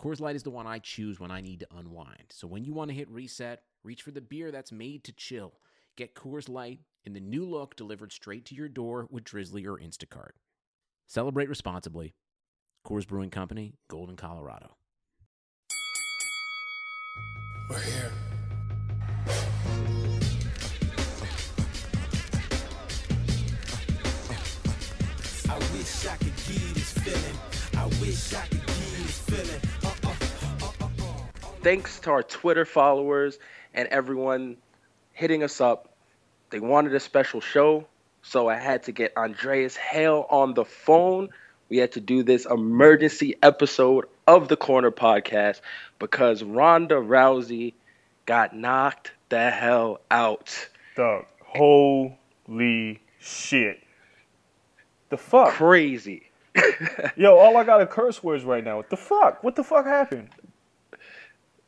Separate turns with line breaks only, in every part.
Coors Light is the one I choose when I need to unwind. So when you want to hit reset, Reach for the beer that's made to chill. Get Coors Light in the new look delivered straight to your door with Drizzly or Instacart. Celebrate responsibly. Coors Brewing Company, Golden, Colorado.
We're here. I wish I could give this feeling. I wish I could give this feeling.
Thanks to our Twitter followers and everyone hitting us up. They wanted a special show, so I had to get Andreas Hale on the phone. We had to do this emergency episode of the Corner Podcast because Ronda Rousey got knocked the hell out.
Dog, holy shit. The fuck?
Crazy.
Yo, all I got are curse words right now. What the fuck? What the fuck happened?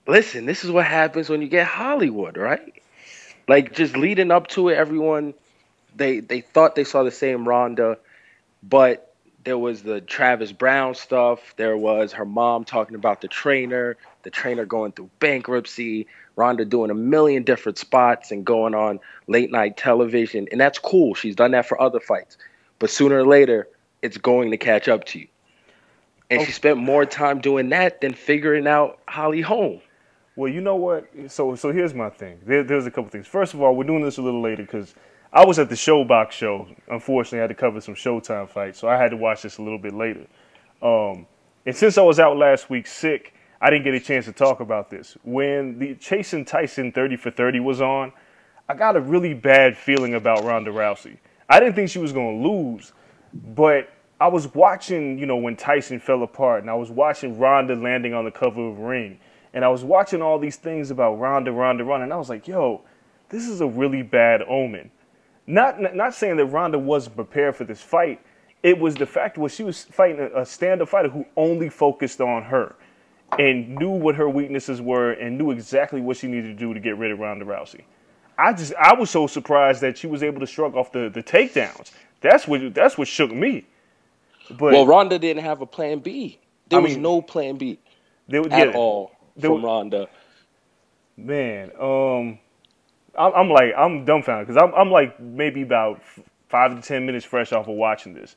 Listen, this is what happens when you get Hollywood, right? Like just leading up to it, everyone they they thought they saw the same Ronda, but there was the Travis Browne stuff. There was her mom talking about the trainer, the trainer going through bankruptcy, Ronda doing a million different spots and going on late night television, and that's cool. She's done that for other fights, but sooner or later, it's going to catch up to you. And she oh. spent more time doing that than figuring out Holly Holm.
Well, you know what? So, so here's my thing. There, there's a couple things. First of all, we're doing this a little later because I was at the Showbox show. Unfortunately, I had to cover some Showtime fights, so I had to watch this a little bit later. Um, and since I was out last week sick, I didn't get a chance to talk about this. When the Chasing Tyson 30 for 30 was on, I got a really bad feeling about Ronda Rousey. I didn't think she was going to lose, but I was watching, you know, when Tyson fell apart, and I was watching Ronda landing on the cover of Ring and I was watching all these things about Ronda, Ronda, Ronda, and I was like, yo, this is a really bad omen. Not not saying that Ronda wasn't prepared for this fight. It was the fact was she was fighting a, stand-up fighter who only focused on her and knew what her weaknesses were and knew exactly what she needed to do to get rid of Ronda Rousey. I just I was so surprised that she was able to shrug off the, the takedowns. That's what that's what shook me.
But well, Ronda didn't have a plan B. There I was no plan B there, at yeah, all from Ronda.
Man, um, I'm, I'm like I'm dumbfounded because I'm I'm like maybe about five to ten minutes fresh off of watching this,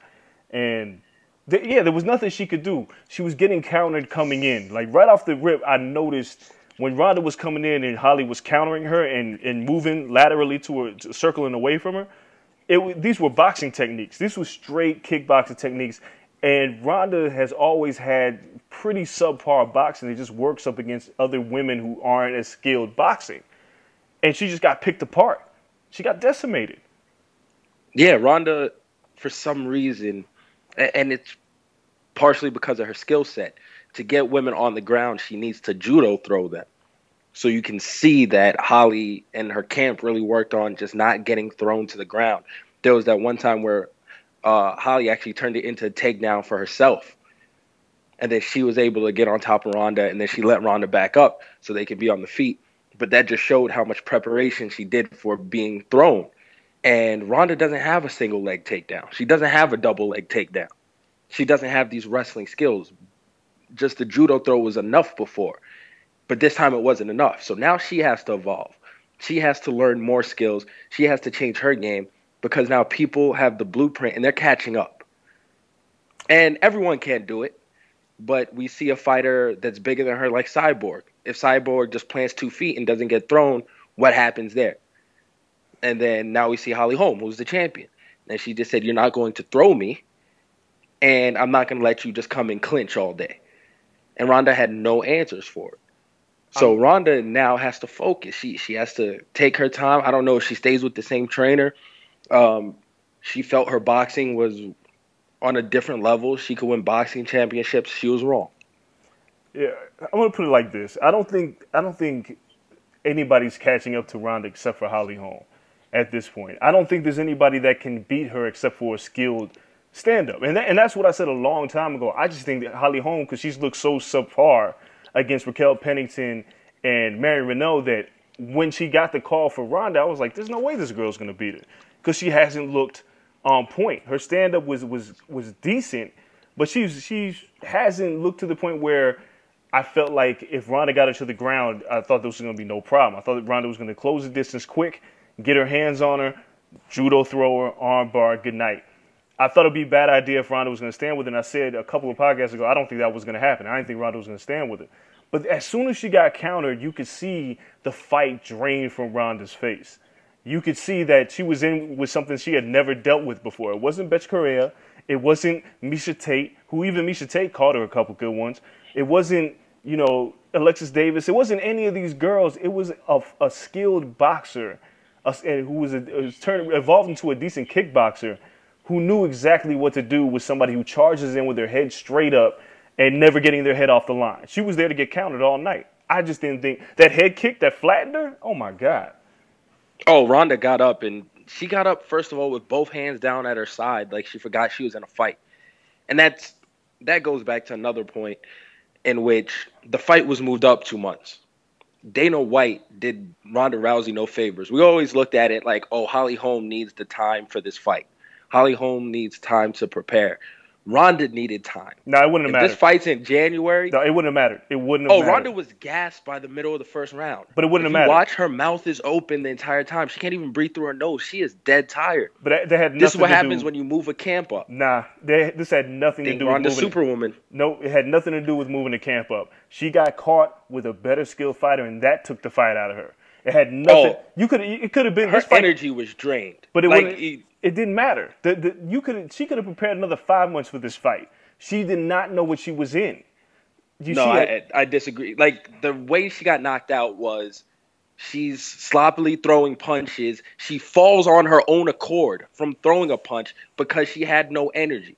and th- yeah, there was nothing she could do. She was getting countered coming in. Like right off the rip, I noticed when Ronda was coming in and Holly was countering her and, and moving laterally to her, to circling away from her. It, these were boxing techniques. This was straight kickboxing techniques, and Ronda has always had pretty subpar boxing. It just works up against other women who aren't as skilled boxing. And she just got picked apart. She got decimated.
Yeah, Ronda, for some reason, and it's partially because of her skill set, to get women on the ground, she needs to judo throw them. So you can see that Holly and her camp really worked on just not getting thrown to the ground. There was that one time where uh, Holly actually turned it into a takedown for herself. And then she was able to get on top of Ronda, and then she let Ronda back up so they could be on the feet. but that just showed how much preparation she did for being thrown. And Ronda doesn't have a single leg takedown. She doesn't have a double leg takedown. She doesn't have these wrestling skills. Just the judo throw was enough before, but this time it wasn't enough. So now she has to evolve. She has to learn more skills. She has to change her game because now people have the blueprint and they're catching up. And everyone can't do it, but we see a fighter that's bigger than her like Cyborg. If Cyborg just plants two feet and doesn't get thrown, what happens there? And then now we see Holly Holm, who's the champion. And she just said, You're not going to throw me, and I'm not going to let you just come and clinch all day. And Ronda had no answers for it. So um, Ronda now has to focus. She she has to take her time. I don't know if she stays with the same trainer. Um, she felt her boxing was on a different level. She could win boxing championships. She was wrong.
Yeah, I'm gonna put it like this. I don't think I don't think anybody's catching up to Ronda except for Holly Holm at this point. I don't think there's anybody that can beat her except for a skilled stand up. And that, and that's what I said a long time ago. I just think that Holly Holm cuz she's looked so subpar against Raquel Pennington and Marion Reneau that when she got the call for Ronda, I was like there's no way this girl's going to beat her cuz she hasn't looked on point. Her stand up was was was decent, but she's she hasn't looked to the point where I felt like if Ronda got her to the ground, I thought there was going to be no problem. I thought that Ronda was going to close the distance quick, get her hands on her, judo thrower, arm bar, good night. I thought it'd be a bad idea if Ronda was going to stand with it. And I said a couple of podcasts ago, I don't think that was going to happen. I didn't think Ronda was going to stand with it. But as soon as she got countered, you could see the fight drain from Ronda's face. You could see that she was in with something she had never dealt with before. It wasn't Bethe Correia. It wasn't Miesha Tate, who even Miesha Tate called her a couple good ones. It wasn't, you know, Alexis Davis. It wasn't any of these girls. It was a, a skilled boxer a, who was, a, was turned, evolved into a decent kickboxer who knew exactly what to do with somebody who charges in with their head straight up and never getting their head off the line. She was there to get counted all night. I just didn't think that head kick that flattened her. Oh my god.
Oh, Ronda got up and she got up first of all with both hands down at her side, like she forgot she was in a fight. And that's that goes back to another point in which the fight was moved up two months. Dana White did Ronda Rousey no favors. We always looked at it like, oh, Holly Holm needs the time for this fight. Holly Holm needs time to prepare. Ronda needed time.
No, it wouldn't have
If
mattered.
this fight's in January,
no, it wouldn't have mattered. It wouldn't have
Oh,
mattered.
Ronda was gassed by the middle of the first round.
But it wouldn't
If
have mattered.
Watch her mouth is open the entire time. She can't even breathe through her nose. She is dead tired.
but that had nothing
This is what happens
do.
when you move a camp up.
Nah, they, this had nothing to
Think
do with
Ronda
moving.
Superwoman.
No, it had nothing to do with moving the camp up. She got caught with a better skilled fighter, and that took the fight out of her. It had oh. nothing.
Oh.
you could. It could have been
Her
fight,
energy was drained.
but it
like,
wouldn't.
It-
didn't matter. The, the, you could. She could have prepared another five months for this fight. She did not know what she was in. You
no, I, I disagree. Like the way she got knocked out was she's sloppily throwing punches. She falls on her own accord from throwing a punch because she had no energy.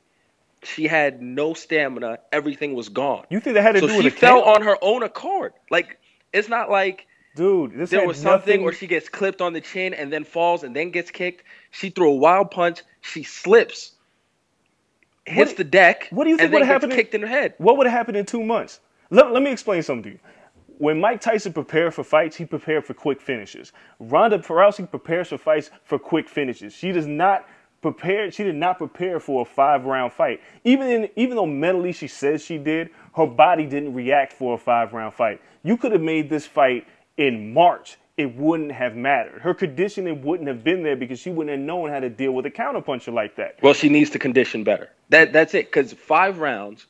She had no stamina. Everything was gone.
you think that had to
so
do
she
with the
fell
camp?
on her own accord. Like it's not like
Dude, this
there was something
nothing.
where she gets clipped on the chin and then falls and then gets kicked. She threw a wild punch. She slips, hits
What-
the deck,
what do you think would've
gets
happened in-
kicked in her head.
What would have happened in two months? Let, let me explain something to you. When Mike Tyson prepared for fights, he prepared for quick finishes. Ronda Rousey prepares for fights for quick finishes. She does not prepare. She did not prepare for a five-round fight. Even in, even though mentally she says she did, her body didn't react for a five-round fight. You could have made this fight in March. It wouldn't have mattered. Her conditioning wouldn't have been there because she wouldn't have known how to deal with a counterpuncher like that.
Well, she needs to condition better. That that's it. Because five rounds,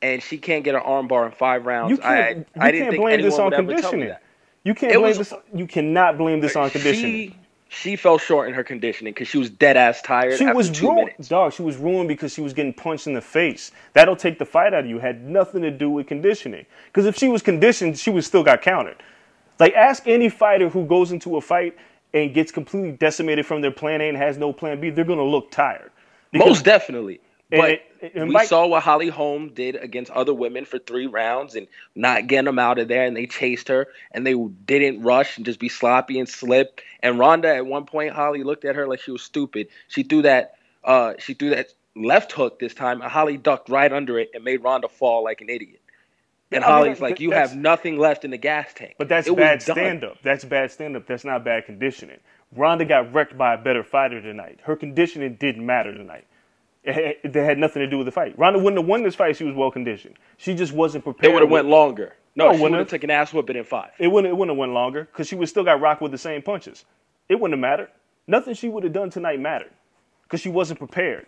and she can't get an armbar in five rounds.
You can't,
I, I
you
didn't
can't blame this on
would ever tell me
conditioning. You can't
It
blame
was-
this. You cannot blame this on conditioning.
She she fell short in her conditioning because she was dead ass tired.
She
after
was
two
ruined,
minutes.
dog. She was ruined because she was getting punched in the face. That'll take the fight out of you. Had nothing to do with conditioning. Because if she was conditioned, she would still got countered. Like ask any fighter who goes into a fight and gets completely decimated from their plan A and has no plan B. They're gonna look tired. Because-
Most definitely.
And
But
it-
we saw what Holly Holm did against other women for three rounds and not getting them out of there, and they chased her and they didn't rush and just be sloppy and slip. And Ronda, at one point, Holly looked at her like she was stupid. She threw that, uh, she threw that left hook this time, and Holly ducked right under it and made Ronda fall like an idiot. And
I mean,
Holly's
that-
like, you have nothing left in the gas tank.
But that's
It
bad stand up. That's bad stand up. That's not bad conditioning. Ronda got wrecked by a better fighter tonight. Her conditioning didn't matter tonight. It had, that had nothing to do with the fight. Ronda wouldn't have won this fight. She was well conditioned. She just wasn't prepared.
It would have went longer. No,
No,
she
wouldn't
have taken ass whooping in five.
It wouldn't. It wouldn't have went longer because she would still got rocked with the same punches. It wouldn't have mattered. Nothing she would have done tonight mattered because she wasn't prepared.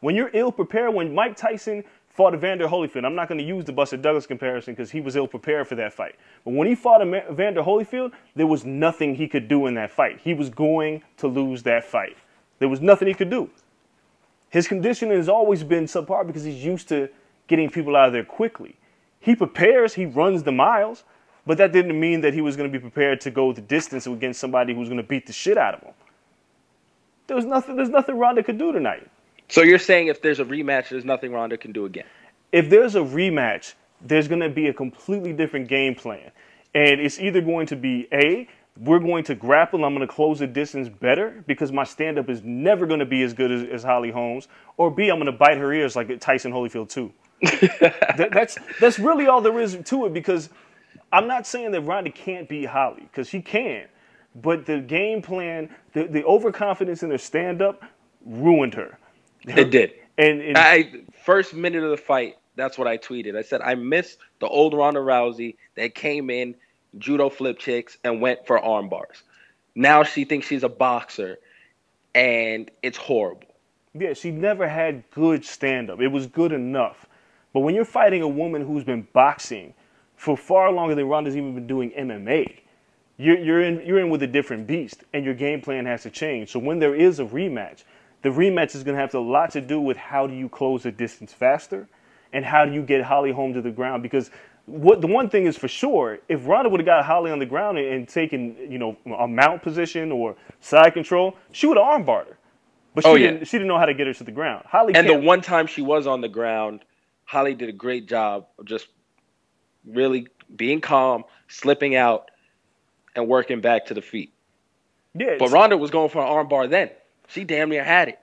When you're ill prepared, when Mike Tyson fought Evander Holyfield, I'm not going to use the Buster Douglas comparison because he was ill prepared for that fight. But when he fought Evander Holyfield, there was nothing he could do in that fight. He was going to lose that fight. There was nothing he could do. His conditioning has always been subpar because he's used to getting people out of there quickly. He prepares, he runs the miles, but that didn't mean that he was going to be prepared to go the distance against somebody who's going to beat the shit out of him. There was nothing. There's nothing Ronda could do tonight.
So you're saying if there's a rematch, there's nothing Ronda can do again.
If there's a rematch, there's going to be a completely different game plan, and it's either going to be a we're going to grapple. I'm going to close the distance better because my stand up is never going to be as good as, as Holly Holm's. Or B, I'm going to bite her ears like Tyson Holyfield too. That- that's that's really all there is to it because I'm not saying that Ronda can't beat Holly because she can, but the game plan, the, the overconfidence in her stand up ruined her.
It did.
And, and
I first minute of the fight, that's what I tweeted. I said I miss the old Ronda Rousey that came in, judo flip chicks, and went for arm bars. Now she thinks she's a boxer, and it's horrible.
Yeah, she never had good stand up. It was good enough. But when you're fighting a woman who's been boxing for far longer than Ronda's even been doing MMA, you're, you're, in, you're in with a different beast, and your game plan has to change. So when there is a rematch, the rematch is going to have a lot to do with how do you close the distance faster and how do you get Holly Holm to the ground. Because what the one thing is for sure, if Ronda would have got Holly on the ground and, and taken you know a mount position or side control, she would have armbarred her. But she
Oh, yeah.
didn't. She didn't know how to get her to the ground. Holly
And the
can't-
one time she was on the ground, Holly did a great job of just really being calm, slipping out, and working back to the feet.
yeah,
But Ronda was going for an armbar then. She damn near had it.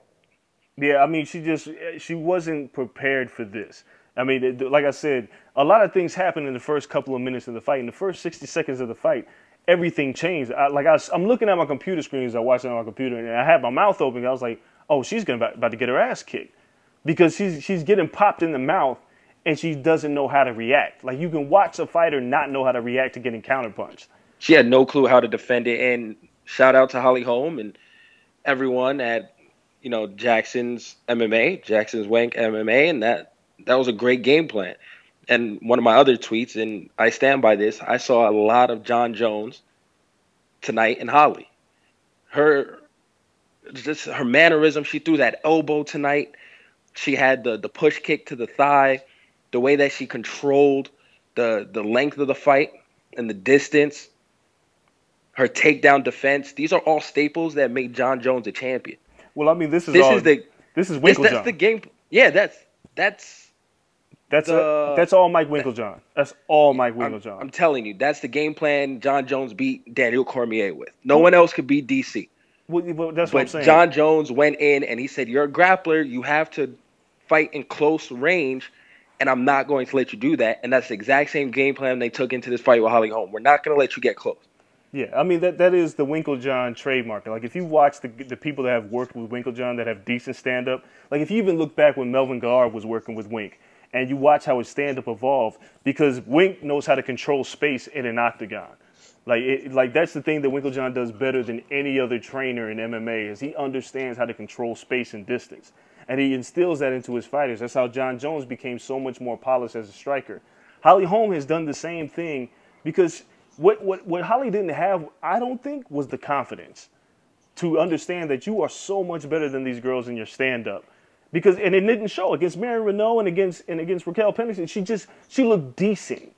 Yeah, I mean, she just she wasn't prepared for this. I mean, like I said, a lot of things happened in the first couple of minutes of the fight. In the first sixty seconds of the fight, everything changed. I, like I, am looking at my computer screen as I watch it on my computer, and I had my mouth open. I was like, "Oh, she's gonna about, about to get her ass kicked," because she's she's getting popped in the mouth, and she doesn't know how to react. Like you can watch a fighter not know how to react to getting counterpunched.
She had no clue how to defend it. And shout out to Holly Holm and everyone at you know Jackson's MMA, Jackson's Wink MMA, and that that was a great game plan. And one of my other tweets, and I stand by this, I saw a lot of Jon Jones tonight in Holly. Her just her mannerism, she threw that elbow tonight. She had the the push kick to the thigh, the way that she controlled the the length of the fight and the distance her takedown defense. These are all staples that make Jon Jones a champion.
Well, I mean, this is
This
all,
is the
this is
this,
Winkeljohn.
that's the game. Yeah, that's that's.
that's
the- uh,
that's all Mike Winkeljohn. That's all Mike
I'm, I'm telling you, that's the game plan. Jon Jones beat Daniel Cormier with. No one else could beat DC.
Well, well, that's what I'm
But
saying.
Jon Jones went in and he said, "You're a grappler. You have to fight in close range." And I'm not going to let you do that. And that's the exact same game plan they took into this fight with Holly Holm. We're not going to let you get close.
Yeah, I mean that that is the Winkeljohn trademark. Like if you watch the the people that have worked with Winkeljohn that have decent stand up, like if you even look back when Melvin Guillard was working with Wink, and you watch how his stand up evolved, because Wink knows how to control space in an octagon. Like it, like that's the thing that Winkeljohn does better than any other trainer in MMA is he understands how to control space and distance, and he instills that into his fighters. That's how Jon Jones became so much more polished as a striker. Holly Holm has done the same thing because what, what, what Holly didn't have, I don't think, was the confidence to understand that you are so much better than these girls in your stand up. Because and it didn't show against Marion Reneau and against and against Raquel Pennington. She just she looked decent.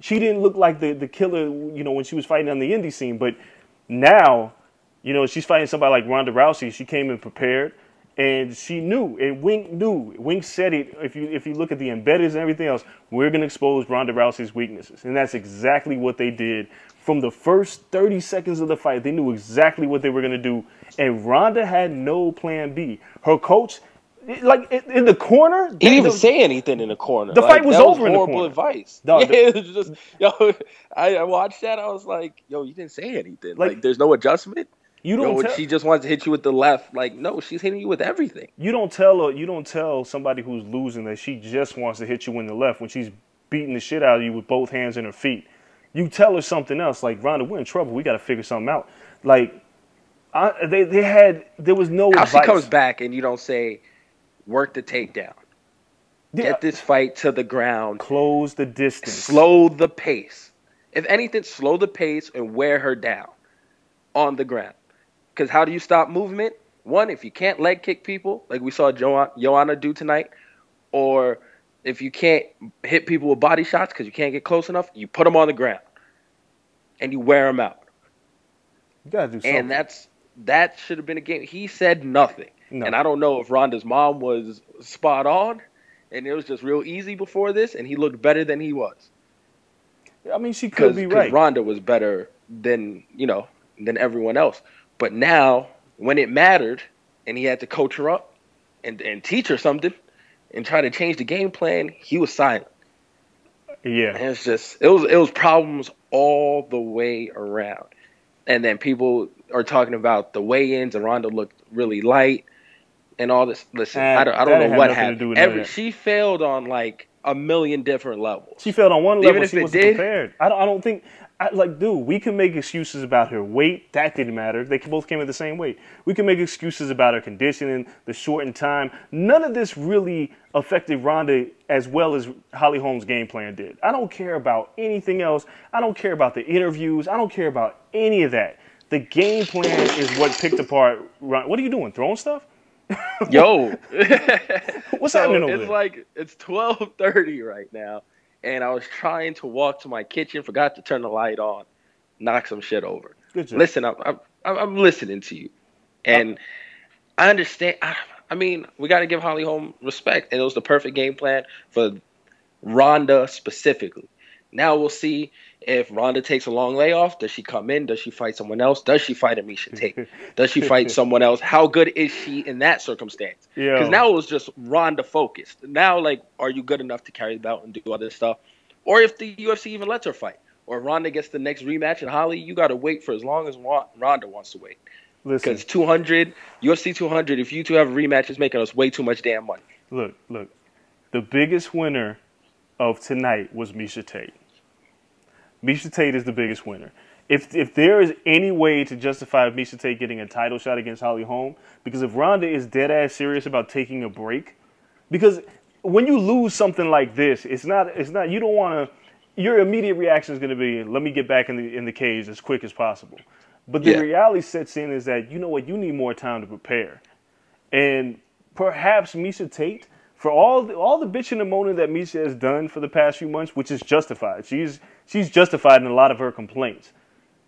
She didn't look like the, the killer, you know, when she was fighting on the indie scene. But now, you know, she's fighting somebody like Ronda Rousey. She came in prepared and she knew, and Wink knew. Wink said it. If you if you look at the embeddeds and everything else, we're gonna expose Ronda Rousey's weaknesses, and that's exactly what they did from the first 30 seconds of the fight. They knew exactly what they were gonna do, and Ronda had no plan B. Her coach, like in, in the corner.
He didn't even
the-
say anything in the corner.
The
Like,
fight was over in the
horrible
corner.
advice.
Dog,
yeah, it was just yo. I, I watched that. I was like, yo, you didn't say anything.
Like-
Like, there's no adjustment.
You don't. tell,
she just wants to hit you with the left. Like, no, she's hitting you with everything.
you don't tell her. You don't tell somebody who's losing that she just wants to hit you in the left when she's beating the shit out of you with both hands and her feet. You tell her something else, like Ronda, we're in trouble. We got to figure something out. Like, I, they they had there was no
How
advice.
she comes back and you don't say, work the takedown,
Yeah,
get this fight to the ground,
close the distance.
slow the pace. If anything, slow the pace and wear her down on the ground. Because how do you stop movement? One, if you can't leg kick people, like we saw jo- Joanna do tonight, or if you can't hit people with body shots because you can't get close enough, you put them on the ground and you wear them out.
You gotta do something.
And that's that should have been a game. He said nothing.
No.
And I don't know if Ronda's mom was spot on and it was just real easy before this and he looked better than he was.
I mean, she could be right.
Ronda was better than, you know, than everyone else. But now when it mattered and he had to coach her up and, and teach her something and try to change the game plan, he was silent.
yeah,
And it's just it was it was problems all the way around. And then people are talking about the weigh-ins and Ronda looked really light and all this. Listen, I don't I don't know what happened.
do with none of
Every she failed on like a million different levels.
she failed on one
Even
level.
if
She
it
wasn't
did-
prepared. I don't. I don't think. I, like, dude, we can make excuses about her weight. That didn't matter. They both came at the same weight. We can make excuses about her conditioning, the shortened time. None of this really affected Ronda as well as Holly Holm's game plan did. I don't care about anything else. I don't care about the interviews. I don't care about any of that. The game plan is what picked apart. Ron- What are you doing? Throwing stuff?
Yo,
What's
so
happening over
it's
there?
like it's twelve thirty right now, and I was trying to walk to my kitchen, forgot to turn the light on, knock some shit over. Listen, I'm I'm, I'm listening to you, and I understand. I, I mean, we got to give Holly Holm respect, and it was the perfect game plan for Ronda specifically. Now we'll see if Ronda takes a long layoff. Does she come in? Does she fight someone else? Does she fight Amisha Tate? Does she fight someone else? How good is she in that circumstance? Because now it was just Ronda focused. Now, like, are you good enough to carry the belt and do other stuff? Or if the UFC even lets her fight, or Ronda gets the next rematch and Holly, you got to wait for as long as Ronda wants to wait.
Listen,
Because 200, UFC 200, if you two have a rematch, it's making us way too much damn money.
look, look. The biggest winner of tonight was Miesha Tate. Miesha Tate is the biggest winner. If if there is any way to justify Miesha Tate getting a title shot against Holly Holm, because if Ronda is dead ass serious about taking a break, because when you lose something like this, it's not it's not you don't want to. Your immediate reaction is going to be, "Let me get back in the in the cage as quick as possible." But the
Yeah.
reality sets in is that you know what you need more time to prepare. And perhaps Miesha Tate, for all the, all the bitching and moaning that Miesha has done for the past few months, which is justified, she's she's justified in a lot of her complaints.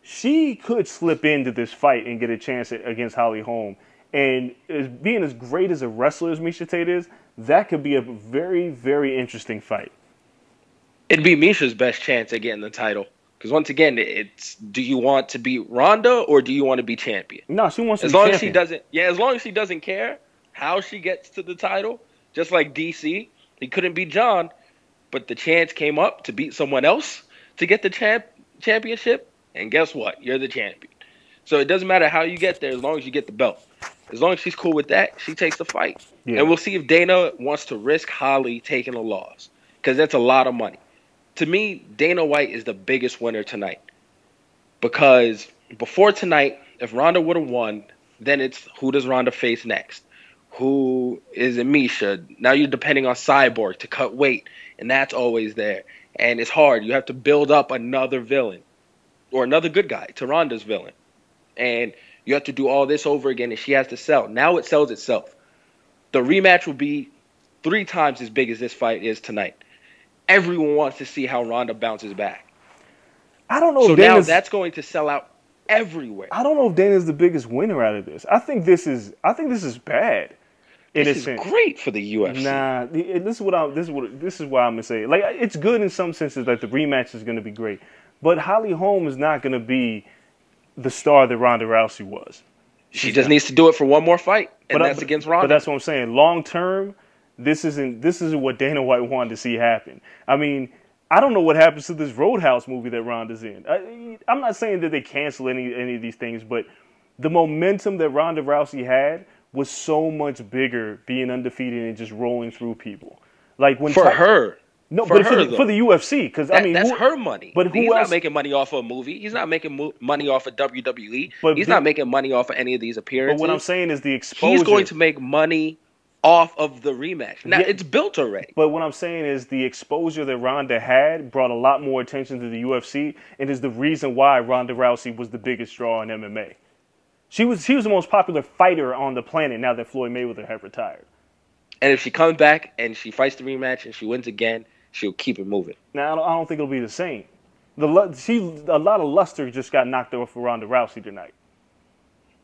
She could slip into this fight and get a chance at- against Holly Holm. And as being as great as a wrestler as Miesha Tate is, that could be a very very interesting fight.
It'd be Miesha's best chance at getting the title. Because once again, it's do you want to be Ronda or do you want to be champion?
No, she wants to
As
be
long as she
champion.
doesn't, yeah, as long as she doesn't care how she gets to the title, just like DC, he couldn't beat Jon, but the chance came up to beat someone else to get the champ championship, and guess what? You're the champion. So it doesn't matter how you get there as long as you get the belt. As long as she's cool with that, she takes the fight.
Yeah.
And we'll see if Dana wants to risk Holly taking a loss because that's a lot of money. To me, Dana White is the biggest winner tonight because before tonight, if Ronda would have won, then it's who does Ronda face next? Who is Amisha? Now you're depending on Cyborg to cut weight, and that's always there. And it's hard. You have to build up another villain or another good guy to Ronda's villain. And you have to do all this over again, and she has to sell. Now it sells itself. The rematch will be three times as big as this fight is tonight. Everyone wants to see how Ronda bounces back.
I don't know
So
if
now that's going to sell out everywhere.
I don't know if Dana's the biggest winner out of this. I think this is I think this is bad.
This is great for the UFC.
Nah, this is what I'm. This is what. This is why I'm gonna say. Like it's good in some senses. Like the rematch is gonna be great, but Holly Holm is not gonna be the star that Ronda Rousey was.
She just needs to do it for one more fight, and
But I-
that's against Ronda.
But that's what I'm saying. Long term, this isn't this isn't what Dana White wanted to see happen. I mean, I don't know what happens to this Roadhouse movie that Ronda's in. I, I'm not saying that they cancel any any of these things, but the momentum that Ronda Rousey had was so much bigger being undefeated and just rolling through people. Like when
for
Ty-
her.
no,
for
but for the, for the UFC, because I mean,
that's
who-
her money.
but who
he's
else-
not making money off of a movie. He's not making mo- money off of WWE.
But
he's not making money off of any of these appearances.
But what I'm saying is the exposure.
he's going to make money off of the rematch. Now
Yeah.
it's built already.
But what I'm saying is the exposure that Ronda had brought a lot more attention to the UFC, and is the reason why Ronda Rousey was the biggest draw in MMA. She was she was the most popular fighter on the planet now that Floyd Mayweather had retired.
And if she comes back and she fights the rematch and she wins again, she'll keep it moving.
Now I don't, I don't think it'll be the same. The she a lot of luster just got knocked off for Ronda Rousey tonight.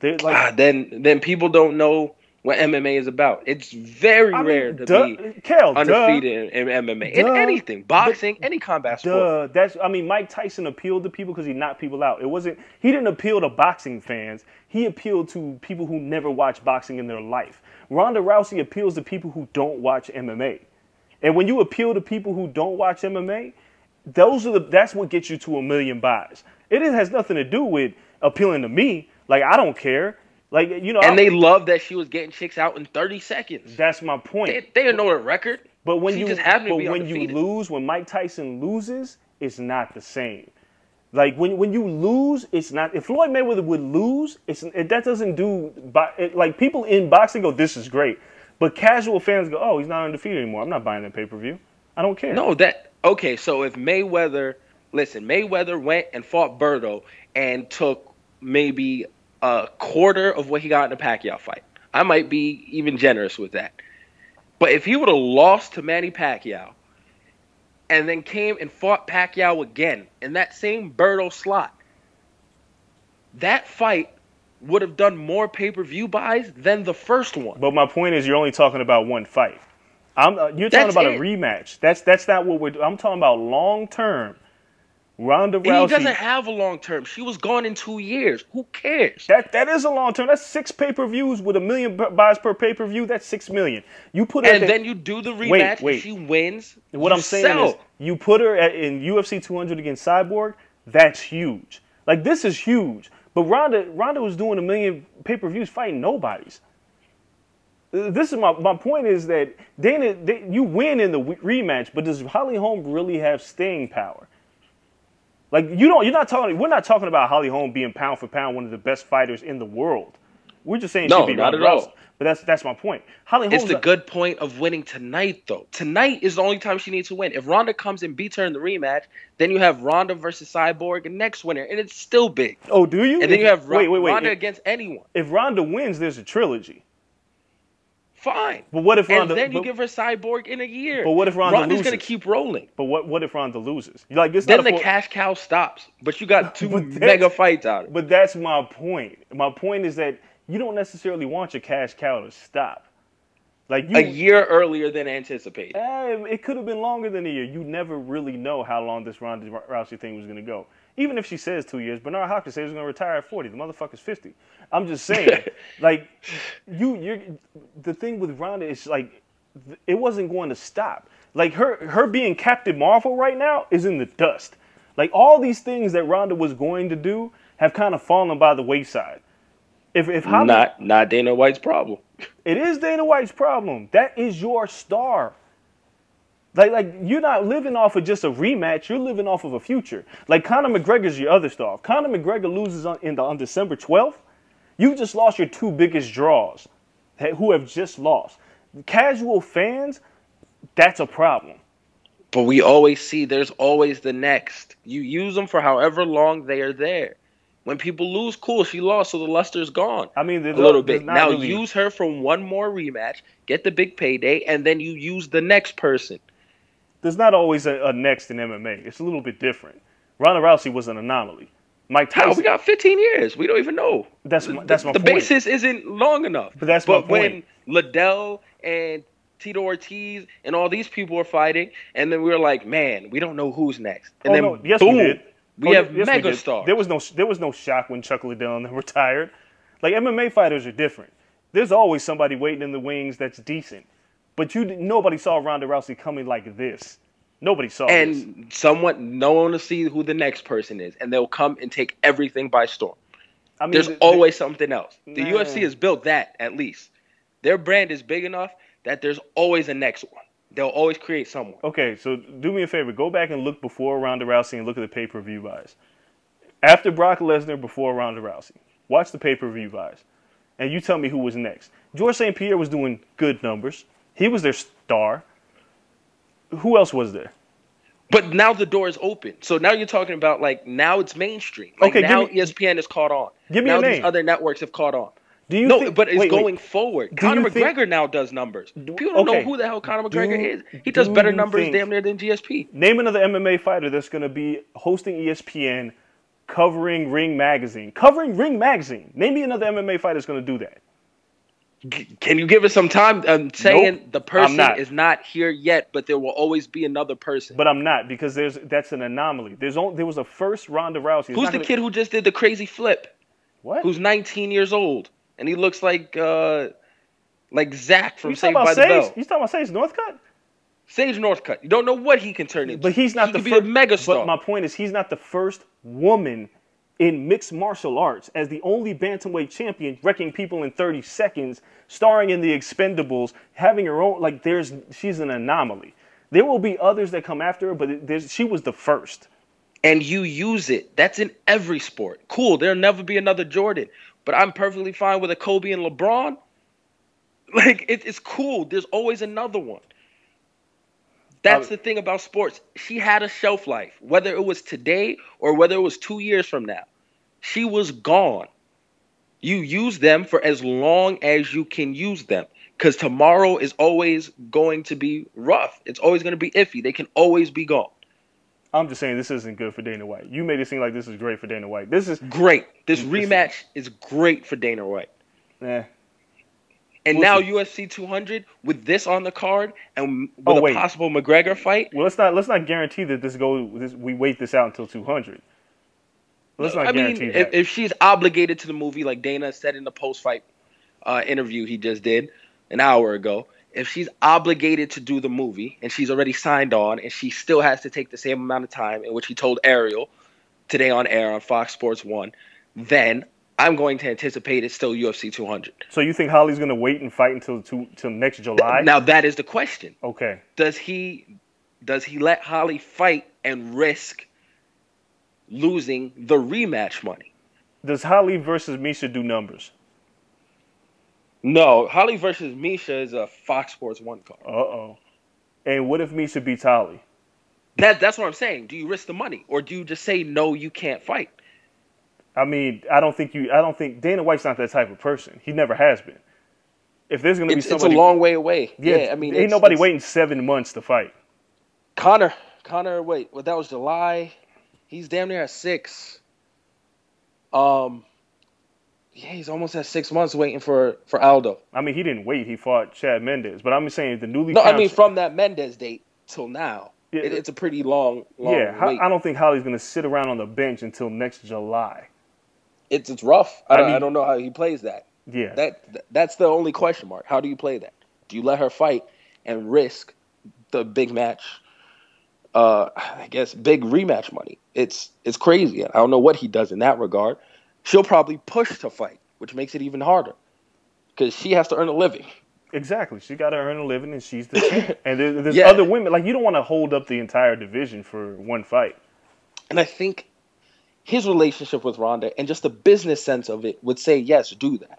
They,
Ah, then then people don't know what MMA is about. It's very
I mean,
rare to
duh,
be
Kel, duh.
undefeated in, in MMA. In anything, boxing, any combat sport.
Duh, that's I mean Mike Tyson appealed to people because he knocked people out. It wasn't he didn't appeal to boxing fans. He appealed to people who never watched boxing in their life. Ronda Rousey appeals to people who don't watch MMA. And when you appeal to people who don't watch MMA, those are the that's what gets you to a million buys. It has nothing to do with appealing to me. Like I don't care. Like you know,
And
I-
they love that she was getting chicks out in 30 seconds.
that's my point.
They, they didn't know the record.
But when
She
you
just happened to
but when you lose, when Mike Tyson loses, it's not the same. Like when when you lose, it's not. If Floyd Mayweather would lose, it's it, that doesn't do. It, like people in boxing go, "This is great," but casual fans go, "Oh, he's not undefeated anymore. I'm not buying that pay per view. I don't care."
No, that okay. So if Mayweather, listen, Mayweather went and fought Berto and took maybe a quarter of what he got in the Pacquiao fight, I might be even generous with that. But if he would have lost to Manny Pacquiao and then came and fought Pacquiao again in that same Berto slot, that fight would have done more pay per view buys than the first one.
But my point is, you're only talking about one fight. I'm uh, you're talking
That's
about
it.
a rematch. That's that's not what we're. I'm talking about long term. Ronda Rousey.
He doesn't have a long term. She was gone in two years. Who cares?
That that is a long term. That's six pay per views with a million buys per pay per view. That's six million. You put her
And then you do the rematch.
Wait, wait.
She wins,
what I'm saying
sell.
is you put her at, in UFC 200 against Cyborg. That's huge. Like this is huge. But Ronda Ronda was doing a million pay per views fighting nobodies. Uh, This is my my point is that Dana they, you win in the rematch, but does Holly Holm really have staying power? Like you don't you're not talking we're not talking about Holly Holm being pound for pound one of the best fighters in the world. We're just saying
No,
she'd be
not
Ronda
at all.
Rousey. But that's that's my point. Holly
Holm.
It's
the
a-
good point of winning tonight, though. Tonight is the only time she needs to win. If Ronda comes and beats her in the rematch, then you have Ronda versus Cyborg next winner, and it's still big.
Oh, do you?
And then you have Ron-
wait, wait, wait.
Ronda
If-
against anyone.
if Ronda wins, there's a trilogy.
Fine.
But what if Ronda?
and then you
but,
give her Cyborg in a year.
But what if Ronda
Ronda's gonna keep rolling?
but what what if Ronda loses? Like it's
Then the
full-
cash cow stops. But you got two mega fights out of it.
But that's my point. My point is that you don't necessarily want your cash cow to stop. Like you,
A year earlier than anticipated.
Eh, it could have been longer than a year. You never really know how long this Ronda Rousey thing was going to go. Even if she says two years, Bernard Hopkins says he's going to retire at 40. The motherfucker's 50. I'm just saying, like, you, you're, the thing with Ronda is like, it wasn't going to stop. Like her, her being Captain Marvel right now is in the dust. Like all these things that Ronda was going to do have kind of fallen by the wayside. If if Holly,
Not not Dana White's problem.
it is Dana White's problem. That is your star. Like, like you're not living off of just a rematch. You're living off of a future. Like Conor McGregor's your other star. If Conor McGregor loses on, in the, on December 12th, you just lost your two biggest draws, who have just lost. Casual fans, that's a problem.
But we always see there's always the next. You use them for however long they are there. When people lose, cool, she lost, so the luster's gone.
I mean,
a little bit. Now
really-
use her for one more rematch, get the big payday, and then you use the next person.
There's not always a, a next in MMA. It's a little bit different. Ronda Rousey was an anomaly. Mike
How
Tyson.
we got 15 years? We don't even know.
That's my- that's my
the
point.
basis isn't long enough.
But that's my
but when
point.
Liddell and Tito Ortiz and all these people were fighting, and then we were like, man, we don't know who's next. And
Oh,
then
no. Yes,
boom,
we did.
we
Oh,
have
yes,
megastars.
There was no there was no shock when Chuck Liddell retired. Like MMA fighters are different. There's always somebody waiting in the wings that's decent, but you nobody saw Ronda Rousey coming like this. Nobody saw this.
and someone, no one will see who the next person is, and they'll come and take everything by storm.
I mean,
There's
th-
always something else. The
Nah.
UFC has built that at least. Their brand is big enough that there's always a next one. They'll always create someone.
Okay, so do me a favor. Go back and look before Ronda Rousey and look at the pay per view buys. After Brock Lesnar, before Ronda Rousey. Watch the pay per view buys. And you tell me who was next. George St. Pierre was doing good numbers. He was their star. Who else was there?
But now the door is open. So now you're talking about like now it's mainstream. Like
Okay,
now
me-
ESPN is caught on.
Give me
now
a
these other networks have caught on.
Do you
no,
think-
but it's
wait, wait.
going forward.
Do
Conor
you think-
McGregor now does numbers.
Do-
People don't
okay.
know who the hell Conor
Do-
McGregor is. He does
do
better numbers
think-
damn near than GSP.
Name another MMA fighter that's going to be hosting ESPN, covering Ring Magazine. Covering Ring Magazine. Name me another MMA fighter that's going to do that.
Can you give us some time? I'm saying
Nope,
the person
not.
is not here yet, but there will always be another person.
But I'm not because there's that's an anomaly. There's only, there was a first Ronda Rousey. It's
Who's the
gonna-
kid who just did the crazy flip?
What?
Who's 19 years old and he looks like uh like Zach from
you
Saved by
about
the
Sage?
Bell.
You talking about Sage Northcutt?
Sage Northcutt. You don't know what he can turn into.
But he's not
he
the first.
a megastar.
But my point is, he's not the first woman in mixed martial arts as the only bantamweight champion, wrecking people in 30 seconds, starring in the Expendables, having her own. Like, there's she's an anomaly. There will be others that come after her, but she was the first.
and you use it. That's in every sport. Cool. There'll never be another Jordan, but I'm perfectly fine with a Kobe and LeBron. Like it, it's cool. There's always another one. That's the thing about sports. She had a shelf life, whether it was today or whether it was two years from now. She was gone. You use them for as long as you can use them. Because tomorrow is always going to be rough. It's always going to be iffy. They can always be gone.
I'm just saying this isn't good for Dana White. You made it seem like this is great for Dana White. This is
Great. This
This-
rematch is great for Dana White.
eh.
And now. UFC 200 with this on the card and with
Oh,
a possible McGregor fight.
Well, let's not let's not guarantee that this go. This, we wait this out until 200. Let's not
I mean,
guarantee
if, if she's obligated to the movie, like Dana said in the post-fight uh, interview he just did an hour ago, if she's obligated to do the movie and she's already signed on, and she still has to take the same amount of time, in which he told Ariel today on air on Fox Sports One, then I'm going to anticipate it's still UFC 200.
so you think Holly's gonna wait and fight until two, till next July?
Now that is the question.
okay.
does he does he let Holly fight and risk losing the rematch money?
Does Holly versus Miesha do numbers?
No, Holly versus Miesha is a Fox Sports One card.
Uh oh. And what if Miesha beats Holly?
That that's what I'm saying. Do you risk the money or do you just say no? You can't fight.
I mean, I don't think you. I don't think Dana White's not that type of person. He never has been. If there's gonna be
it's
somebody,
a long way away.
yeah,
Yeah, I mean,
ain't
it's-
nobody
it's-
waiting seven months to fight.
Conor, Conor, wait, well that was July. He's damn near at six. Um, yeah, he's almost at six months waiting for for Aldo.
I mean, he didn't wait. He fought Chad Mendes, but I'm saying the newly.
No, I mean from that Mendes date till now, it, it's a pretty long, long
yeah,
wait.
I don't think Holly's gonna sit around on the bench until next July.
It's it's rough. I,
I
don't, I don't know how he plays that.
Yeah,
That that's the only question mark. How do you play that? Do you let her fight and risk the big match? Uh, I guess big rematch money. It's it's crazy. I don't know what he does in that regard. She'll probably push to fight, which makes it even harder because she has to earn a living.
exactly. She got to earn a living, and she's the champ. and there, there's
Yeah.
other women. Like you don't want to hold up the entire division for one fight.
And I think his relationship with Ronda and just the business sense of it would say yes, do that.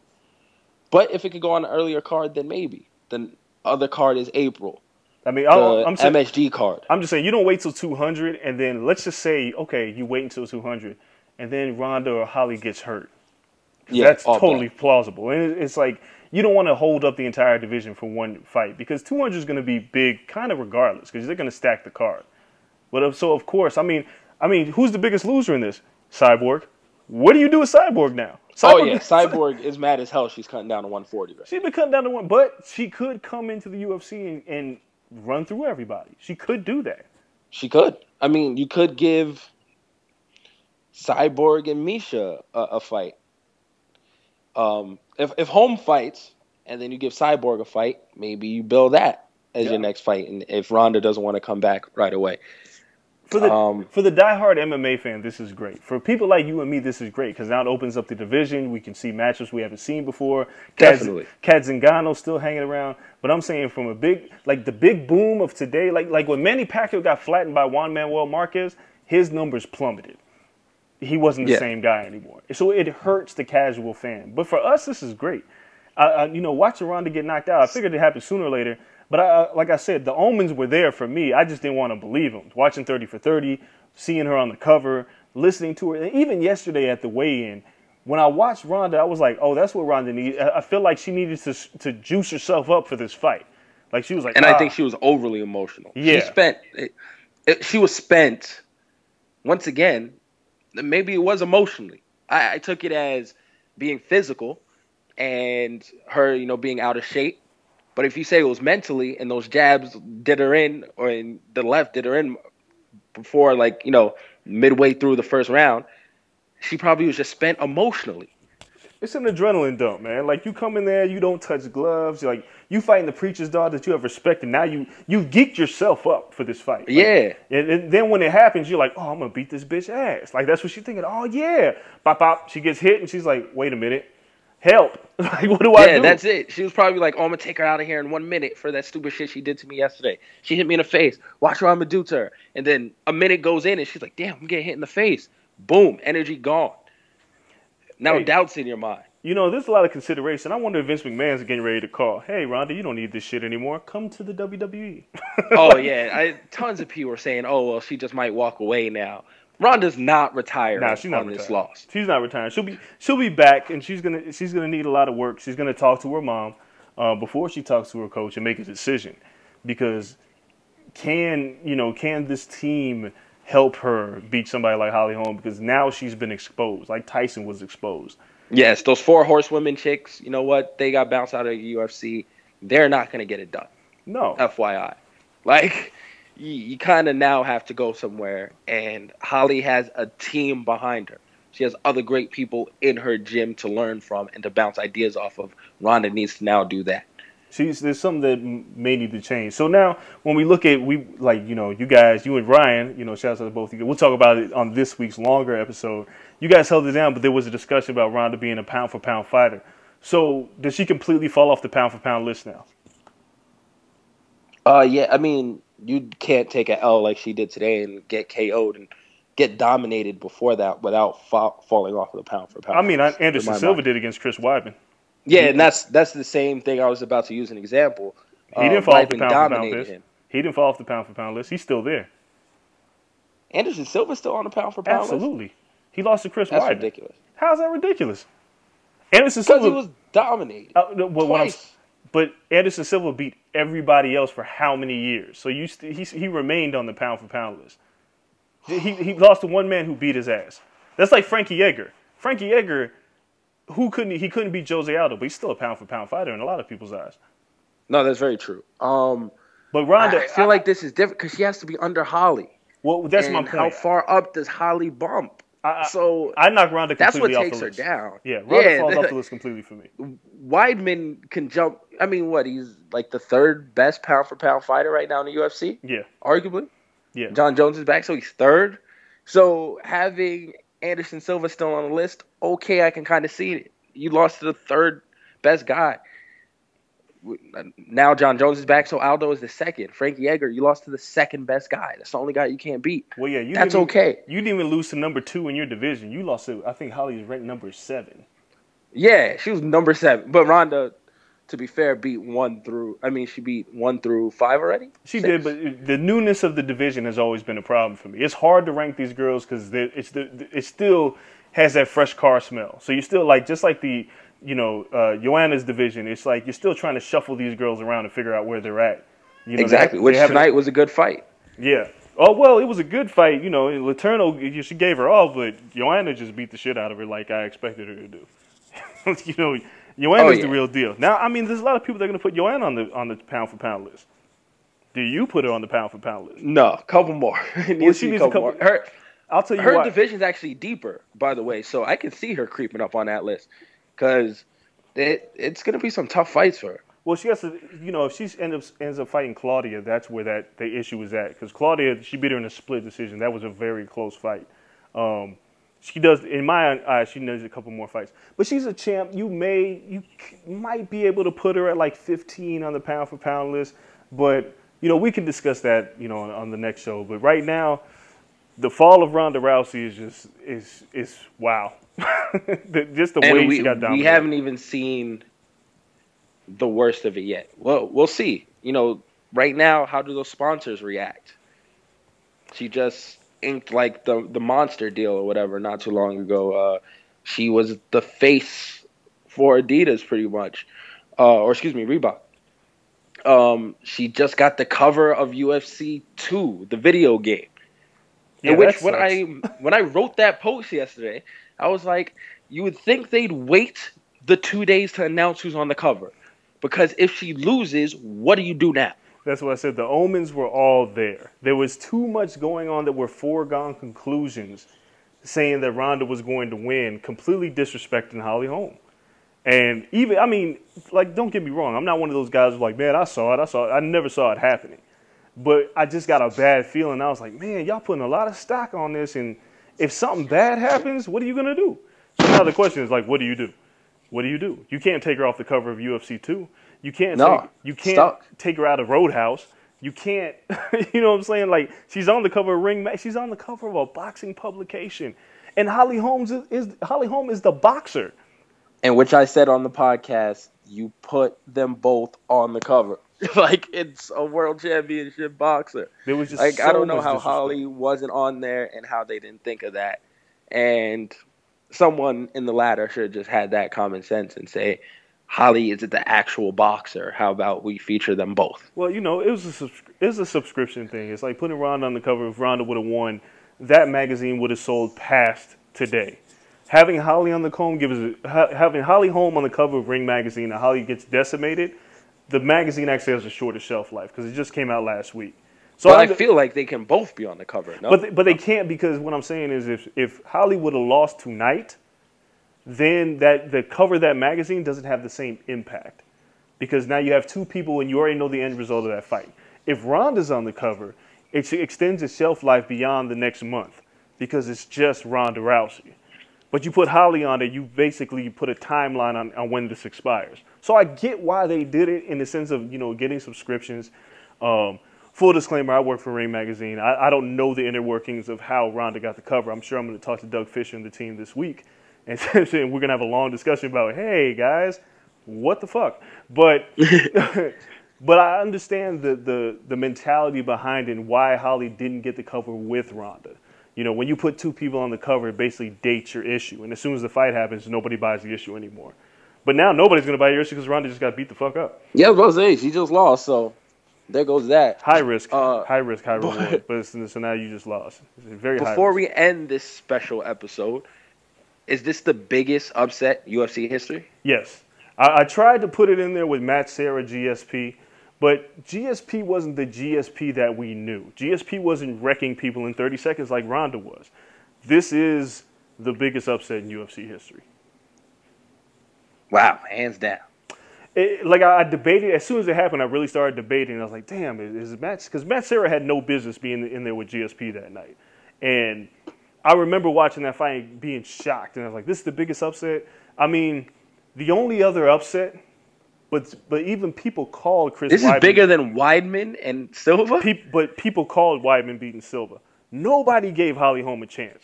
But if it could go on an earlier card, then maybe. The other card is April,
I mean,
the
I'll, I'm saying,
MSG card.
I'm just saying you don't wait till 200, and then let's just say, okay, you wait until 200, and then Ronda or Holly gets hurt.
Yeah,
That's totally
bad.
plausible, and it's like you don't want to hold up the entire division for one fight because 200 is going to be big, kind of regardless, because they're going to stack the card. But so of course, I mean, I mean, who's the biggest loser in this? Cyborg. What do you do with Cyborg now?
Oh
Cyborg-
yeah, Cyborg is mad as hell. She's cutting down to 140. Right?
She's been cutting down to one, but she could come into the UFC and, and run through everybody. She could do that.
She could. I mean, you could give Cyborg and Miesha a, a fight. Um, if if Holm fights and then you give Cyborg a fight, maybe you build that as
Yeah.
your next fight. And if Ronda doesn't want to come back right away,
For the
Um,
for the diehard MMA fan, this is great. For people like you and me, this is great because now it opens up the division. We can see matchups we haven't seen before. Kaz-
Definitely.
Cat Zingano still hanging around. But I'm saying from a big like the big boom of today, like like when Manny Pacquiao got flattened by Juan Manuel Marquez, his numbers plummeted. He wasn't the
Yeah.
same guy anymore. So it hurts the casual fan. But for us, this is great. I, I, you know, watching Ronda get knocked out, I figured it happened sooner or later. But I, I- like I said, the omens were there for me. I just didn't want to believe them. Watching 30 for 30, seeing her on the cover, listening to her, and even yesterday at the weigh-in, when I watched Ronda, I was like, "Oh, that's what Ronda needs." I I feel like she needed to to juice herself up for this fight. Like she was like,
and I
"Ah."
think she was overly emotional.
Yeah.
She spent. It, it, she was spent. Once again, maybe it was emotionally. I, I took it as being physical, and her, you know, being out of shape. But if you say it was mentally, and those jabs did her in, or in the left did her in before, like you know, midway through the first round, she probably was just spent emotionally.
It's an adrenaline dump, man. Like you come in there, you don't touch gloves. You're like you fighting the preacher's daughter that you have respect, and now you you geeked yourself up for this fight. Like,
Yeah.
And, and then when it happens, you're like, oh, I'm gonna beat this bitch ass. Like that's what she's thinking. Oh yeah, pop pop. She gets hit, and she's like, wait a minute, help. like what do I
Yeah,
do?
that's it. She was probably like, "Oh, I'm gonna take her out of here in one minute for that stupid shit she did to me yesterday. She hit me in the face. Watch what I'm gonna do to her." And then a minute goes in, and she's like, "Damn, I'm getting hit in the face." Boom, energy gone. Now
Hey.
doubts in your mind.
You know, there's a lot of consideration. I wonder if Vince McMahon's getting ready to call. Hey, Ronda, you don't need this shit anymore. Come to the E." WWE.
Oh yeah, I, tons of people are saying, "Oh well, she just might walk away now." Ronda's not retired
Nah, she's not
on this
retired.
loss.
She's not retiring. She'll be she'll be back, and she's gonna she's gonna need a lot of work. She's gonna talk to her mom uh, before she talks to her coach and make a decision, because can you know can this team help her beat somebody like Holly Holm? Because now she's been exposed, like Tyson was exposed.
Yes, those four horsewomen chicks. You know what? They got bounced out of the UFC. They're not gonna get it done.
No,
FYI. Like, you, you kind of now have to go somewhere, and Holly has a team behind her. She has other great people in her gym to learn from and to bounce ideas off of. Ronda needs to now do that.
She's there's something that may need to change. So now when we look at we like you know you guys you and Ryan you know shout out to both of you. We'll talk about it on this week's longer episode. You guys held it down, but there was a discussion about Ronda being a pound for pound fighter. So does she completely fall off the pound for pound list now?
Uh, yeah, I mean, you can't take an L like she did today and get KO'd and get dominated before that without fa- falling off of the pound for pound.
I mean, I- Anderson Silva
mind.
did against Chris Weidman.
Yeah, and that's that's the same thing I was about to use an example.
He didn't fall off the pound for pound list.
him.
He didn't fall off the pound for pound list. He's still there.
Anderson Silva's still on the pound for pound list?
Absolutely. He lost to Chris
That's
Weidman.
ridiculous.
How's that ridiculous? Anderson
Because
Silva
he was dominated.
Uh, well,
Twice.
but Anderson Silva beat everybody else for how many years? So you st- he he remained on the pound for pound list. He he lost to one man who beat his ass. That's like Frankie Edgar. Frankie Edgar, who couldn't he couldn't beat Jose Aldo, but he's still a pound for pound fighter in a lot of people's eyes.
No, that's very true. Um,
But
I,
Ronda,
I feel like this is different because she has to be under Holly.
well, that's my point.
How far up does Holly bump?
I- I-
so
I knock Ronda completely off the list.
that's what takes her down.
Yeah, Ronda
Yeah,
falls off the list completely for me.
Weidman can jump. I mean, what? He's like the third best pound for pound fighter right now in the UFC,
Yeah,
arguably.
yeah.
Jon Jones is back, so he's third. So having Anderson Silva still on the list, okay, I can kind of see it. You lost to the third best guy. Now Jon Jones is back, so Aldo is the second. Frankie Edgar, you lost to the second best guy. That's the only guy you can't beat.
Well, yeah, you
That's
even-
okay.
You didn't even lose to number two in your division. You lost to I think Holly's ranked number seven.
Yeah, she was number seven. But Ronda, to be fair, beat one through. I mean, she beat one through five already.
She
Six?
did, but the newness of the division has always been a problem for me. It's hard to rank these girls because it's the it still has that fresh car smell. So you still like just like the you know uh, Joanna's division. It's like you're still trying to shuffle these girls around and figure out where they're at. You know,
exactly.
they
Which
haven't-
tonight was a good fight.
Yeah. Oh well, it was a good fight. You know, Letourneau she gave her all, but Joanna just beat the shit out of her like I expected her to do. you know, Joanna's
Oh,
the
yeah.
real deal. Now, I mean, there's a lot of people that are going to put Joanna on the on the pound for pound list. Do you put her on the pound for pound list?
No, a couple more.
Well, she needs a
couple more. Her
I'll tell you
her
why.
division's actually deeper, by the way, so I can see her creeping up on that list. Because it, it's gonna be some tough fights for her.
Well, she has to, you know, if she ends up ends up fighting Claudia, that's where that the issue is at. Because Claudia, she beat her in a split decision. That was a very close fight. Um, she does, in my eyes, she needs a couple more fights. But she's a champ. You may, you might be able to put her at like 15 on the pound for pound list. But you know, we can discuss that, you know, on, on the next show. But right now, the fall of Ronda Rousey is just is is wow. Just the way
we,
she got
down.
we
haven't even seen the worst of it yet. Well, we'll see. You know, right now, how do those sponsors react? She just inked like the the monster deal or whatever not too long ago. Uh, she was the face for Adidas, pretty much, uh, or excuse me, Reebok. Um, she just got the cover of UFC two, the video game.
Yeah,
in which when. I when I wrote that post yesterday, I was like, you would think they'd wait the two days to announce who's on the cover, because if she loses, what do you do now?
That's what I said. The omens were all there. There was too much going on that were foregone conclusions, saying that Ronda was going to win, completely disrespecting Holly Holm. And even, I mean, like, don't get me wrong. I'm not one of those guys who's like, man, I saw it. I saw it. I never saw it happening. But I just got a bad feeling. I was like, man, y'all putting a lot of stock on this. And if something bad happens, what are you going to do? So now the question is, like, what do you do? What do you do? You can't take her off the cover of UFC 2. You can't
No,
take, you can't
stuck.
take her out of Roadhouse. You can't, you know what I'm saying? Like she's on the cover of Ring. She's on the cover of a boxing publication, and Holly Holmes is, is Holly Holm is the boxer.
And which I said on the podcast, you put them both on the cover, like it's a world championship boxer.
There was just
Like
so
I don't know how
disrespect.
Holly wasn't on there and how they didn't think of that. And someone in the ladder should have just had that common sense and say, Holly is it the actual boxer? How about we feature them both?
Well, you know, it was a it was a subscription thing. It's like putting Ronda on the cover. If Ronda would have won, that magazine would have sold past today. Having Holly on the comb gives ha- having Holly Holm on the cover of Ring magazine and Holly gets decimated. The magazine actually has a shorter shelf life because it just came out last week. So
But I feel like they can both be on the cover. No,
But they, but they can't because what I'm saying is if if Holly would have lost tonight, then that the cover of that magazine doesn't have the same impact because now you have two people and you already know the end result of that fight. If Ronda's on the cover, it extends its shelf life beyond the next month because it's just Ronda Rousey. But you put Holly on it, you basically put a timeline on, on when this expires. So I get why they did it in the sense of you know getting subscriptions. Um, full disclaimer: I work for Ring Magazine. I, I don't know the inner workings of how Ronda got the cover. I'm sure I'm going to talk to Doug Fischer and the team this week, and we're going to have a long discussion about, hey guys, what the fuck? But but I understand the, the the mentality behind it and why Holly didn't get the cover with Ronda. You know, when you put two people on the cover, it basically dates your issue, and as soon as the fight happens, nobody buys the issue anymore. But now nobody's going to buy your issue because Ronda just got beat the fuck up.
yeah, I was about to say she just lost, so there goes that.
High risk,
Uh,
high risk, high reward. But so now you just lost. It's very high.
Before we end this special episode, is this the biggest upset UFC history?
Yes. I, I tried to put it in there with Matt Serra GSP, but GSP wasn't the GSP that we knew. GSP wasn't wrecking people in 30 seconds like Ronda was. This is the biggest upset in UFC history.
Wow, hands down.
It, like I, I debated as soon as it happened, I really started debating. I was like, "Damn, is, is Matt?" Because Matt Serra had no business being in there with GSP that night, and I remember watching that fight and being shocked, and I was like, "This is the biggest upset." I mean, the only other upset, but but even people called Chris.
This is bigger than Weidman and Silva.
Peop, but people called Weidman beating Silva. Nobody gave Holly Holm a chance.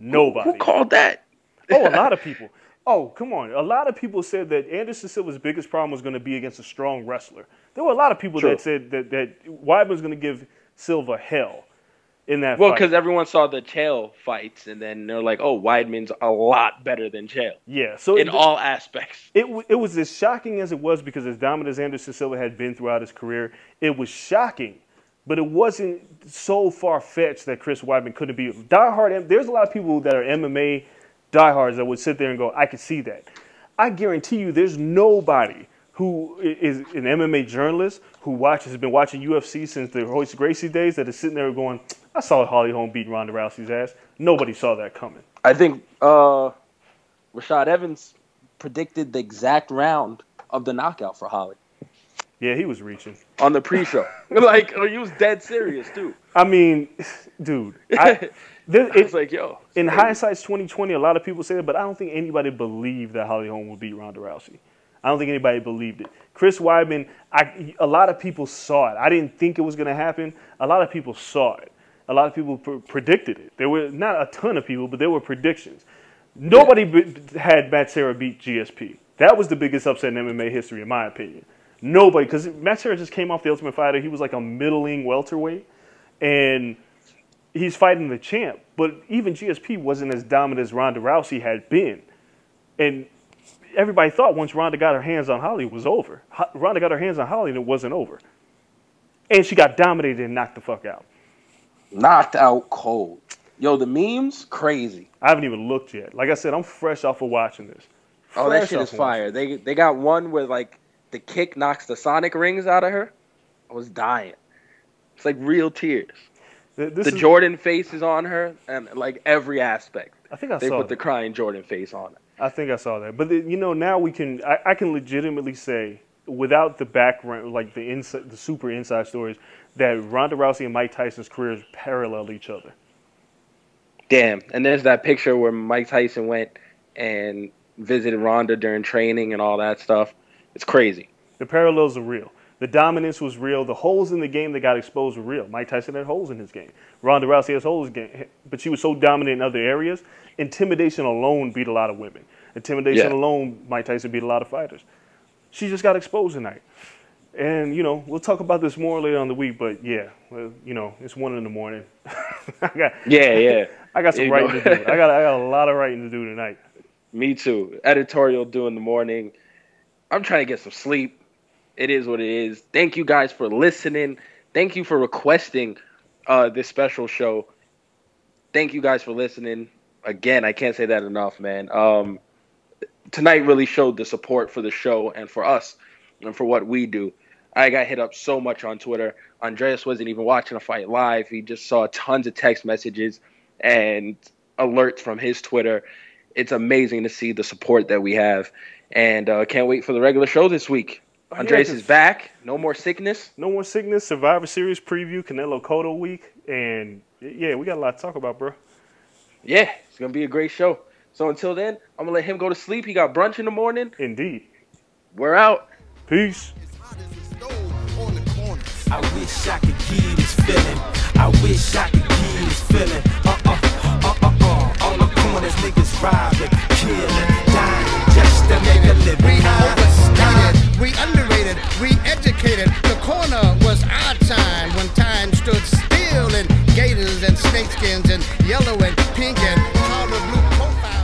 Nobody.
Who called that?
Oh, a lot of people. Oh, come on. A lot of people said that Anderson Silva's biggest problem was going to be against a strong wrestler. There were a lot of people
True.
that said that, that Weidman was going to give Silva hell in that
Well, because everyone saw the Chael fights, and then they're like, "Oh, Weidman's a lot better than Chael
yeah, so
in
it,
all aspects."
it, it was as shocking as it was because as dominant as Anderson Silva had been throughout his career, it was shocking. But it wasn't so far fetched that Chris Weidman couldn't be diehard. There's a lot of people that are MMA diehards that would sit there and go, "I can see that." I guarantee you, there's nobody who is an MMA journalist who watches has been watching UFC since the Royce Gracie days that is sitting there going, "I saw Holly Holm beat Ronda Rousey's ass." Nobody saw that coming.
I think uh, Rashad Evans predicted the exact round of the knockout for Holly
Yeah, he was reaching.
on the pre-show. like, oh, he was dead serious too.
I mean, dude, I, there,
I
it,
was like, yo,
in hindsight's 2020, a lot of people say that, but I don't think anybody believed that Holly Holm would beat Ronda Rousey. I don't think anybody believed it. Chris Weidman, I, a lot of people saw it. I didn't think it was going to happen. A lot of people saw it. A lot of people pr- predicted it. There were not a ton of people, but there were predictions. Nobody b- had Matt Serra beat GSP. That was the biggest upset in MMA history, in my opinion. Nobody, because Matt Serra just came off the Ultimate Fighter. He was like a middling welterweight, and he's fighting the champ. But even GSP wasn't as dominant as Ronda Rousey had been, and everybody thought once Ronda got her hands on Holly, it was over. Ho- Ronda got her hands on Holly, and it wasn't over. And she got dominated and knocked the fuck out.
knocked out cold. Yo, the memes crazy.
I haven't even looked yet. Like I said, I'm fresh off of watching this.
Oh, that
Fresh
shit is fire. They they got one where like the kick knocks the Sonic rings out of her. I was dying. It's like real tears.
This
the
is-
Jordan face is on her, and like every aspect.
I think I saw.
They put the crying Jordan face on it.
I think I saw that. But the, you know, now we can. I, I can legitimately say, without the background, like the inside, the super inside stories, that Ronda Rousey and Mike Tyson's careers parallel each other.
Damn. And there's that picture where Mike Tyson went and visited Ronda during training and all that stuff. It's crazy.
The parallels are real. The dominance was real. The holes in the game that got exposed were real. Mike Tyson had holes in his game. Ronda Rousey has holes in his game, but she was so dominant in other areas. Intimidation alone beat a lot of women. Intimidation
Yeah.
alone, Mike Tyson beat a lot of fighters. She just got exposed tonight. And you know, we'll talk about this more later on the week. But yeah, well, you know, it's one in the morning. I got,
Yeah, yeah.
I got some
You
writing
know.
to do. I got, I got a lot of writing to do tonight.
Me too. Editorial due in the morning. I'm trying to get some sleep. It is what it is. Thank you guys for listening. Thank you for requesting uh, this special show. Thank you guys for listening. Again, I can't say that enough, man. Um, tonight really showed the support for the show and for us and for what we do. I got hit up so much on Twitter. Andreas wasn't even watching a fight live. He just saw tons of text messages and alerts from his Twitter. It's amazing to see the support that we have. And uh, can't wait for the regular show this week.
Oh, yeah,
is back. No more sickness.
No more sickness. Survivor Series preview. Canelo Cotto week. And yeah, we got a lot to talk about, bro.
Yeah, it's going to be a great show. So until then, I'm going to let him go to sleep. He got brunch in the morning.
Indeed.
We're out.
Peace.
I wish I could give this feeling. I wish I could give this feeling. Uh uh uh uh uh. On the corners, niggas robbing, killing, dying just to make a living.
We overstated, we underrated, we educated. The corner was our time when time stood still in gators and snakeskins and yellow and pink and powder blue profiles